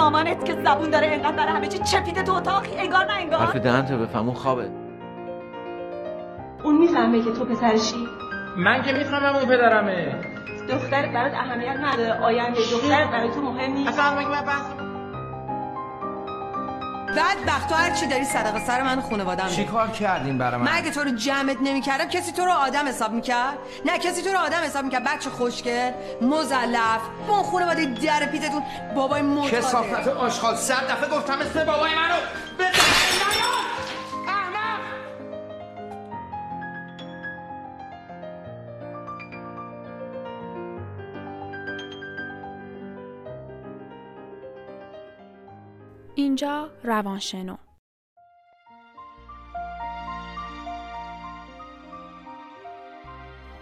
مامانت که زبون داره اینقدر برای همه چی چپیده تو اتاق. انگار نه انگار. حرف دهن تو بفهم اون خوابه. اون می‌فهمه که تو پسرشی من که می‌فهمم اون پدرمه. دخترت برات اهمیت نداره آینده دخترت برای تو مهم نیست. اصلا مگه من بحث بعد تو هر چی داری صدقه سر من خانوادم چی کار کردین برای من؟ من اگه تو رو جمعت نمی‌کردم کسی تو رو آدم حساب می‌کرد؟ نه کسی تو رو آدم حساب می‌کرد. بچه خوشگل مزلف. با اون خانواده در پیتتون بابای معتاده. کسافت آشغال صد دفعه گفتم اسم بابای منو. اینجا روانشنو.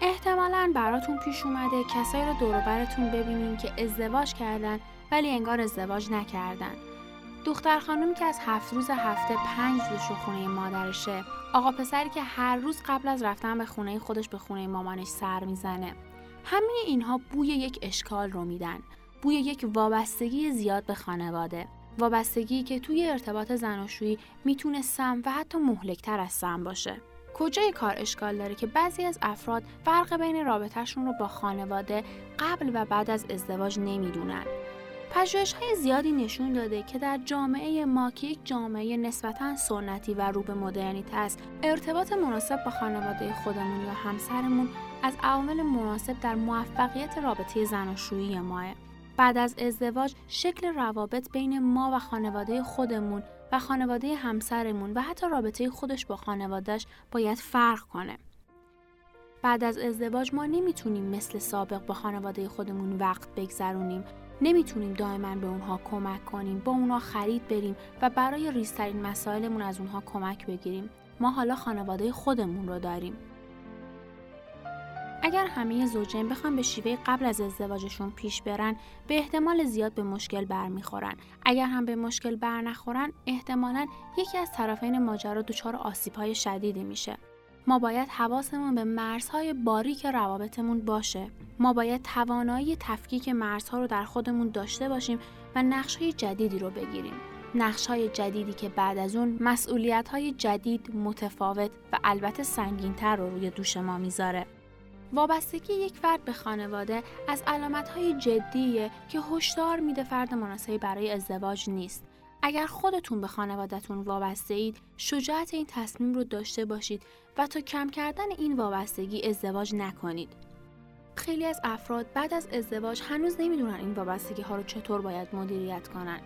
احتمالا براتون پیش اومده کسایی رو دور براتون ببینین که ازدواج کردن ولی انگار ازدواج نکردن. دختر خانومی که از هفت روز هفته پنج روز رو خونه مادرشه. آقا پسری که هر روز قبل از رفتن به خونه خودش به خونه مامانش سر می‌زنه. همه اینها بوی یک اشکال رو میدن. بوی یک وابستگی زیاد به خانواده. وابستگی که توی ارتباط زناشویی می‌تونه سم و حتی مهلکتر از سم باشه. کجای کار اشکال داره که بعضی از افراد فرق بین رابطهشون رو با خانواده قبل و بعد از ازدواج نمی‌دونن؟ پژوهش های زیادی نشون داده که در جامعه ما که یک جامعه نسبتا سنتی و رو به مدرنیته است ارتباط مناسب با خانواده خودمون یا همسرمون از عوامل مناسب در موفقیت رابطه زناشویی ماه. بعد از ازدواج شکل روابط بین ما و خانواده خودمون و خانواده همسرمون و حتی رابطه خودش با خانوادهش باید فرق کنه. بعد از ازدواج ما نمی‌تونیم مثل سابق با خانواده خودمون وقت بگذرونیم. نمی‌تونیم دائما به اونها کمک کنیم، با اونها خرید بریم و برای ریسترین مسائلمون از اونها کمک بگیریم. ما حالا خانواده خودمون رو داریم. اگر همه زوجین بخوان به شیوه قبل از ازدواجشون پیش برن به احتمال زیاد به مشکل برمیخورن. اگر هم به مشکل بر نخورن احتمالا یکی از طرفین ماجرا دچار آسیبهای شدیدی میشه. ما باید حواسمون به مرزهای باریک روابطمون باشه. ما باید توانایی تفکیک مرزها رو در خودمون داشته باشیم و نقشهای جدیدی رو بگیریم. نقشهای جدیدی که بعد از اون مسئولیتهای جدید متفاوت و البته سنگینتر رو روی دوش ما می‌ذاره. وابستگی یک فرد به خانواده از علامتهای جدیه که هشدار میده فرد مناسبی برای ازدواج نیست. اگر خودتون به خانوادهتون وابسته اید، شجاعت این تصمیم رو داشته باشید و تا کم کردن این وابستگی ازدواج نکنید. خیلی از افراد بعد از ازدواج هنوز نمی‌دونن این وابستگی ها رو چطور باید مدیریت کنن.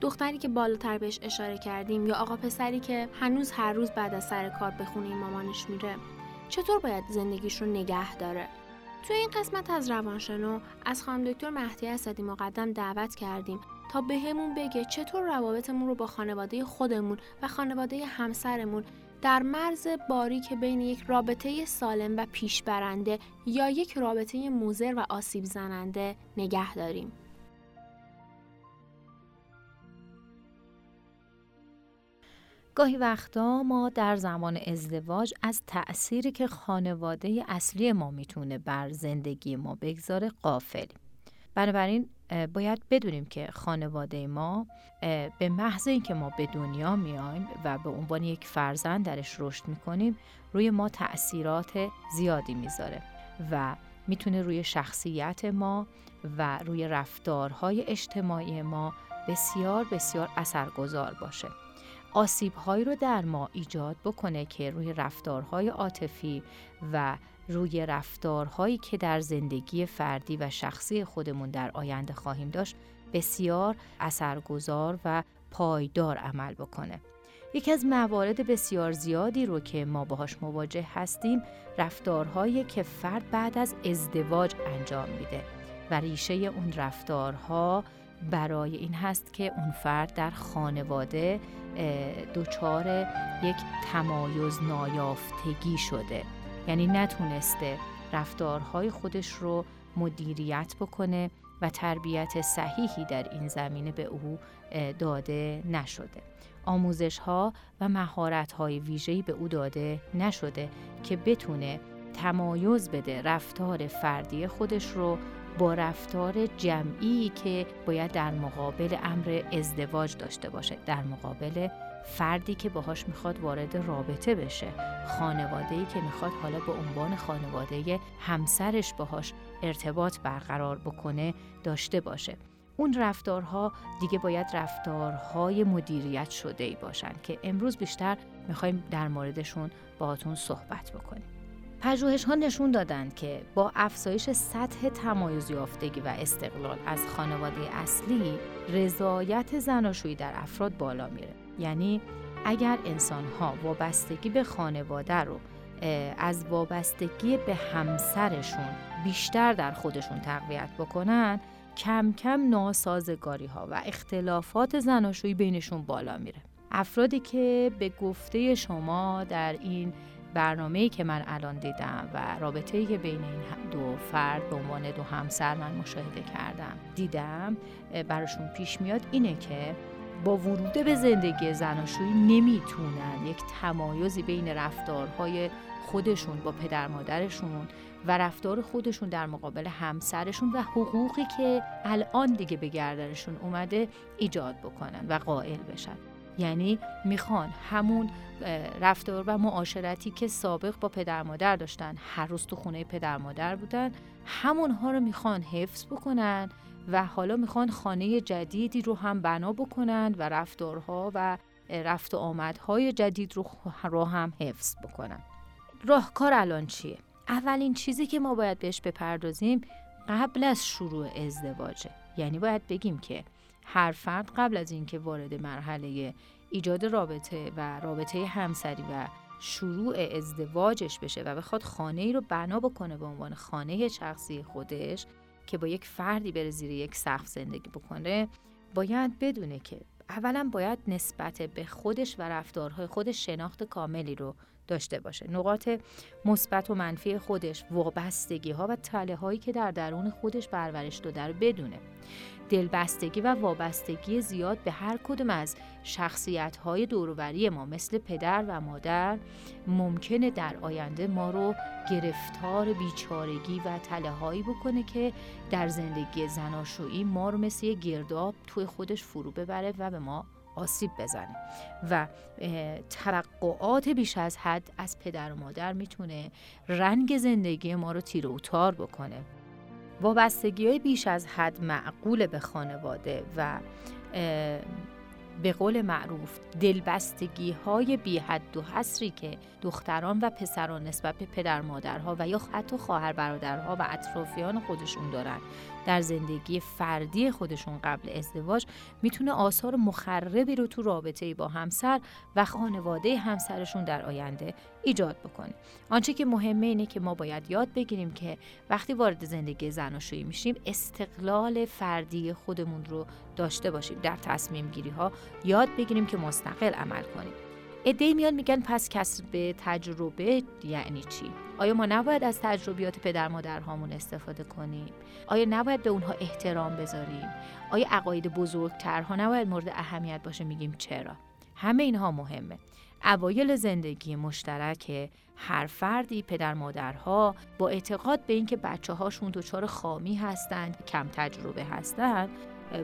دختری که بالاتر بهش اشاره کردیم یا آقا پسری که هنوز هر روز بعد از سر کار به خونه مامانش میره چطور باید زندگیش رو نگه داره توی این قسمت از روانشنو از خانم دکتر مهدی اسدی مقدم دعوت کردیم تا بهمون به بگه چطور روابطمون رو با خانواده خودمون و خانواده همسرمون در مرز باری که بین یک رابطه سالم و پیشبرنده یا یک رابطه موزر و آسیب زننده نگه داریم. گاهی وقتا ما در زمان ازدواج از تأثیری که خانواده اصلی ما می‌تونه بر زندگی ما بگذاره قافلیم. بنابراین باید بدونیم که خانواده ما به محض اینکه ما به دنیا میایم و به عنوان یک فرزند درش رشد می‌کنیم روی ما تأثیرات زیادی می‌ذاره و می‌تونه روی شخصیت ما و روی رفتارهای اجتماعی ما بسیار بسیار اثرگذار باشه آسیب هایی رو در ما ایجاد بکنه که روی رفتارهای عاطفی و روی رفتارهایی که در زندگی فردی و شخصی خودمون در آینده خواهیم داشت بسیار اثرگذار و پایدار عمل بکنه. یکی از موارد بسیار زیادی رو که ما باهاش مواجه هستیم رفتارهایی که فرد بعد از ازدواج انجام میده و ریشه اون رفتارها برای این هست که اون فرد در خانواده دچار یک تمایز نایافتگی شده. یعنی نتونسته رفتارهای خودش رو مدیریت بکنه و تربیت صحیحی در این زمینه به او داده نشده. آموزش ها و مهارت های ویژه‌ای به او داده نشده که بتونه تمایز بده رفتار فردی خودش رو با رفتار جمعی که باید در مقابل امر ازدواج داشته باشه در مقابل فردی که باهاش می‌خواد وارد رابطه بشه. خانواده ای که می‌خواد حالا به عنوان خانواده همسرش باهاش ارتباط برقرار بکنه داشته باشه. اون رفتارها دیگه باید رفتارهای مدیریت شده ای باشن که امروز بیشتر می‌خوایم در موردشون باهاتون صحبت بکنیم. پژوهش ها نشون دادند که با افزایش سطح تمایز یافتگی و استقلال از خانواده اصلی رضایت زناشویی در افراد بالا میره. یعنی اگر انسان ها وابستگی به خانواده رو از وابستگی به همسرشون بیشتر در خودشون تقویت بکنن کم کم ناسازگاری ها و اختلافات زناشویی بینشون بالا میره. افرادی که به گفته شما در این برنامه‌ای که من الان دیدم و رابطه‌ای که بین این دو فرد به عنوان دو همسر من مشاهده کردم. دیدم براشون پیش میاد اینه که با ورود به زندگی زناشویی نمی‌تونن یک تمایزی بین رفتارهای خودشون با پدر مادرشون و رفتار خودشون در مقابل همسرشون و حقوقی که الان دیگه به گردنشون اومده ایجاد بکنن و قائل بشن. یعنی می‌خوان همون رفتار و معاشرتی که سابق با پدر مادر داشتن هر روز تو خونه پدر مادر بودن همونها رو می‌خوان حفظ بکنن و حالا می‌خوان خانه جدیدی رو هم بنا بکنن و رفتارها و رفت و آمدهای جدید رو, رو هم حفظ بکنن راهکار الان چیه؟ اولین چیزی که ما باید بهش بپردازیم قبل از شروع ازدواجه یعنی باید بگیم که هر فرد قبل از اینکه وارد مرحله ایجاد رابطه و رابطه همسری و شروع ازدواجش بشه و بخواد خانه ای رو بنا بکنه به عنوان خانه شخصی خودش که با یک فردی بره زیر یک سقف زندگی بکنه باید بدونه که اولا باید نسبت به خودش و رفتارهای خودش شناخت کاملی رو داشته باشه. نقاط مثبت و منفی خودش وابستگی ها و تله هایی که در درون خودش پرورش داده رو بدونه. دلبستگی و وابستگی زیاد به هر کدوم از شخصیت های دوروبری ما مثل پدر و مادر ممکنه در آینده ما رو گرفتار بیچارگی و تله هایی بکنه که در زندگی زناشویی ما رو مثل یه گرداب توی خودش فرو ببره و به ما آسیب بزنه و توقعات بیش از حد از پدر و مادر می‌تونه رنگ زندگی ما رو تیر و تار بکنه. وابستگی های بیش از حد معقول به خانواده و به قول معروف دلبستگی های بی حد و حسری که دختران و پسران نسبت به پدر مادرها و یا حتی خواهر برادرها و اطرافیان خودشون دارن در زندگی فردی خودشون قبل ازدواج می‌تونه آثار مخربی رو تو رابطه با همسر و خانواده همسرشون در آینده ایجاد بکنه. آنچه که مهمه اینه که ما باید یاد بگیریم که وقتی وارد زندگی زناشویی میشیم استقلال فردی خودمون رو داشته باشیم. در تصمیم گیری ها یاد بگیریم که مستقل عمل کنیم. ایده میان میگن پس کسب تجربه یعنی چی؟ آیا ما نباید از تجربیات پدر مادرهامون استفاده کنیم؟ آیا نباید به اونها احترام بذاریم؟ آیا عقاید بزرگترها نباید مورد اهمیت باشه؟ میگیم چرا؟ همه اینها مهمه. اوایل زندگی مشترک هر فردی پدر مادرها با اعتقاد به اینکه بچه هاشون دچار خامی هستند کم تجربه هستند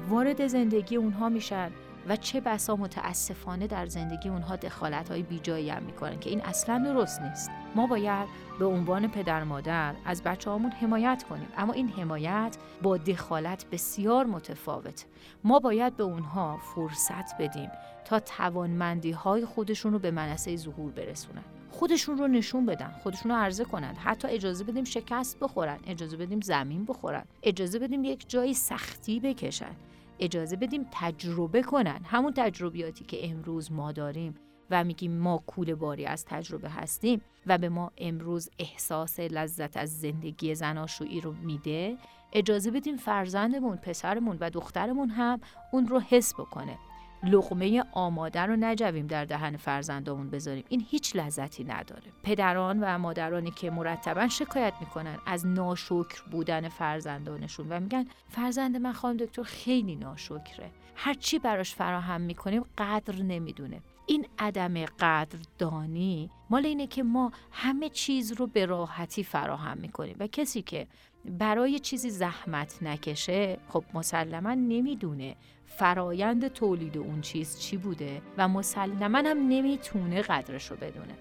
وارد زندگی اونها میشن. و چه بسا متاسفانه در زندگی اونها دخالت های بیجایی هم می‌کنن که این اصلا درست نیست. ما باید به عنوان پدر مادر از بچه هامون حمایت کنیم. اما این حمایت با دخالت بسیار متفاوت. ما باید به اونها فرصت بدیم تا توانمندی های خودشون رو به منصه ظهور برسونن. خودشون رو نشون بدن خودشون رو عرضه کنند حتی اجازه بدیم شکست بخورن اجازه بدیم زمین بخورن اجازه بدیم یک جایی سختی بکشن. اجازه بدیم تجربه کنن. همون تجربیاتی که امروز ما داریم و میگیم ما کول باری از تجربه هستیم و به ما امروز احساس لذت از زندگی زناشویی رو میده. اجازه بدیم فرزندمون پسرمون و دخترمون هم اون رو حس بکنه. لقمه آماده رو نجویم در دهن فرزندامون بذاریم. این هیچ لذتی نداره. پدران و مادرانی که مرتبا شکایت می‌کنن از ناشکر بودن فرزندانشون و میگن فرزند من خانم دکتر خیلی ناشکره. هر چی براش فراهم می‌کنیم قدر نمی‌دونه. این عدم قدردانی مال اینه که ما همه چیز رو به راحتی فراهم می‌کنیم. و کسی که برای چیزی زحمت نکشه خب مسلما نمی‌دونه فرایند تولید اون چیز چی بوده و مسلما هم نمی‌تونه قدرش رو بدونه.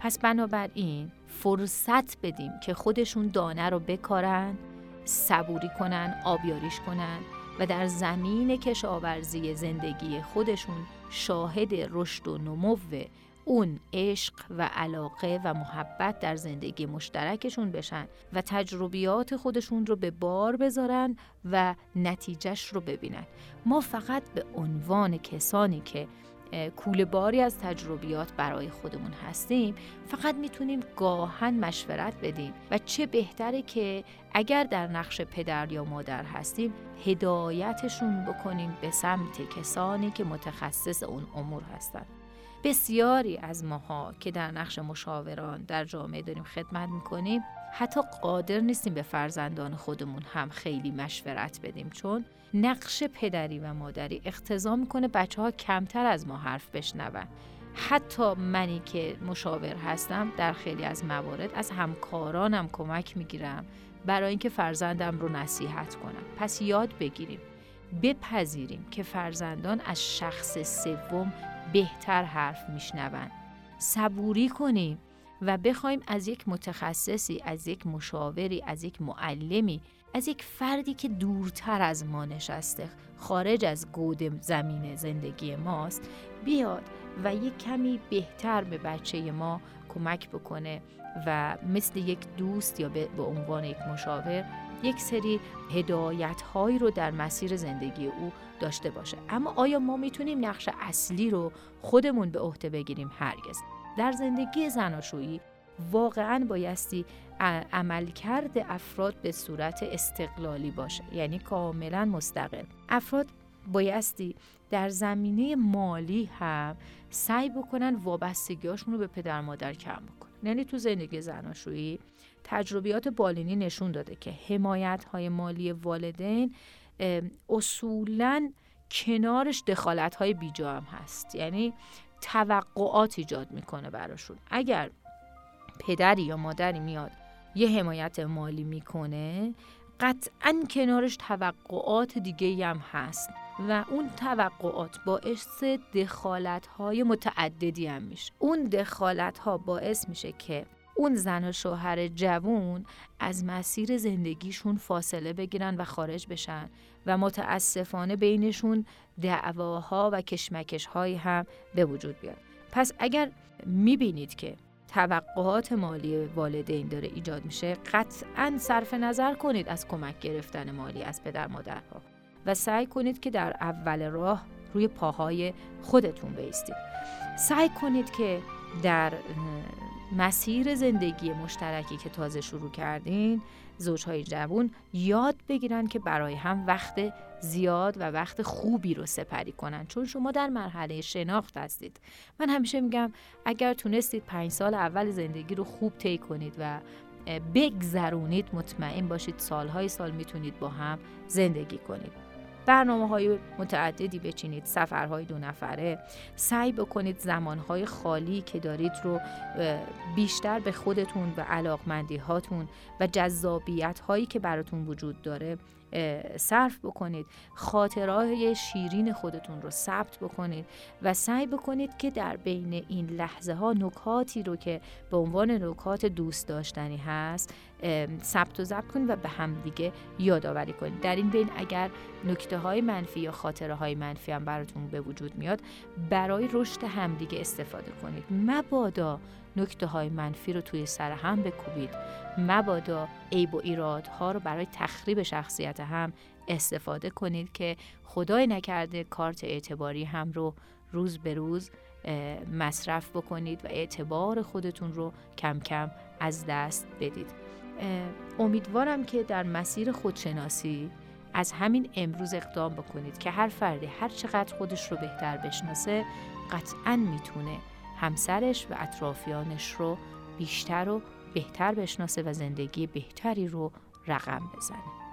پس بنابراین فرصت بدیم که خودشون دانه رو بکارن صبوری کنن آبیاریش کنن و در زمین کشاورزی زندگی خودشون شاهد رشد و نمو اون عشق و علاقه و محبت در زندگی مشترکشون بشن و تجربیات خودشون رو به بار بذارن و نتیجهش رو ببینن. ما فقط به عنوان کسانی که کول باری از تجربیات برای خودمون هستیم فقط می‌تونیم گاهن مشورت بدیم. و چه بهتره که اگر در نقش پدر یا مادر هستیم هدایتشون بکنیم به سمت کسانی که متخصص اون امور هستند بسیاری از ماها که در نقش مشاوران در جامعه داریم خدمت می‌کنیم حتی قادر نیستیم به فرزندان خودمون هم خیلی مشورت بدیم چون نقش پدری و مادری اقتضا می‌کنه بچه ها کمتر از ما حرف بشنون. حتی منی که مشاور هستم در خیلی از موارد از همکارانم کمک می‌گیرم برای اینکه فرزندم رو نصیحت کنم. پس یاد بگیریم بپذیریم که فرزندان از شخص سوم بهتر حرف میشنوند صبوری کنیم و بخوایم از یک متخصصی از یک مشاوری از یک معلمی از یک فردی که دورتر از ما نشسته خارج از گود زمین زندگی ماست بیاد و یک کمی بهتر به بچه ما کمک بکنه و مثل یک دوست یا به عنوان یک مشاور یک سری هدایت هایی رو در مسیر زندگی او داشته باشه. اما آیا ما می‌تونیم نقش اصلی رو خودمون به عهده بگیریم هرگز؟ در زندگی زناشویی واقعا بایستی عملکرد افراد به صورت استقلالی باشه یعنی کاملا مستقل. افراد بایستی در زمینه مالی هم سعی بکنن وابستگیاشون رو به پدر مادر کم بکنن. یعنی تو زندگی زناشویی تجربیات بالینی نشون داده که حمایت های مالی والدین اصولا کنارش دخالت های بیجا هم هست. یعنی توقعات ایجاد می‌کنه براشون. اگر پدری یا مادری میاد یه حمایت مالی می‌کنه قطعا کنارش توقعات دیگه هم هست. و اون توقعات باعث دخالت های متعددی هم میشه. اون دخالت ها باعث میشه که اون زن و شوهر جوون از مسیر زندگیشون فاصله بگیرن و خارج بشن و متاسفانه بینشون دعواها و کشمکش های هم به وجود بیاد. پس اگر می‌بینید که توقعات مالی والدین داره ایجاد میشه قطعا صرف نظر کنید از کمک گرفتن مالی از پدر مادرها. و سعی کنید که در اول راه روی پاهای خودتون بیستید. سعی کنید که در مسیر زندگی مشترکی که تازه شروع کردین زوجهای جوون یاد بگیرن که برای هم وقت زیاد و وقت خوبی رو سپری کنن. چون شما در مرحله شناخت هستید. من همیشه میگم اگر تونستید پنج سال اول زندگی رو خوب طی کنید و بگذرونید مطمئن باشید سالهای سال می‌تونید با هم زندگی کنید. برنامه های متعددی بچینید سفرهای دو نفره. سعی بکنید زمانهای خالی که دارید رو بیشتر به خودتون و علاقمندی هاتون و جذابیت هایی که براتون وجود داره صرف بکنید. خاطرهای شیرین خودتون رو ثبت بکنید و سعی بکنید که در بین این لحظه ها نکاتی رو که به عنوان نکات دوست داشتنی هست ثبت و ضبط کنید و به همدیگه یادآوری کنید. در این بین اگر نکته های منفی یا خاطره های منفی هم براتون به وجود میاد برای رشد همدیگه استفاده کنید. مبادا نکته های منفی رو توی سر هم بکوبید. مبادا عیب و ایرادها رو برای تخریب شخصیت هم استفاده کنید که خدای نکرده کارت اعتباری هم رو روز به روز مصرف بکنید و اعتبار خودتون رو کم کم از دست بدید. امیدوارم که در مسیر خودشناسی از همین امروز اقدام بکنید که هر فردی هر چقدر خودش رو بهتر بشناسه قطعا می‌تونه همسرش و اطرافیانش رو بیشتر و بهتر بشناسه و زندگی بهتری رو رقم بزنه.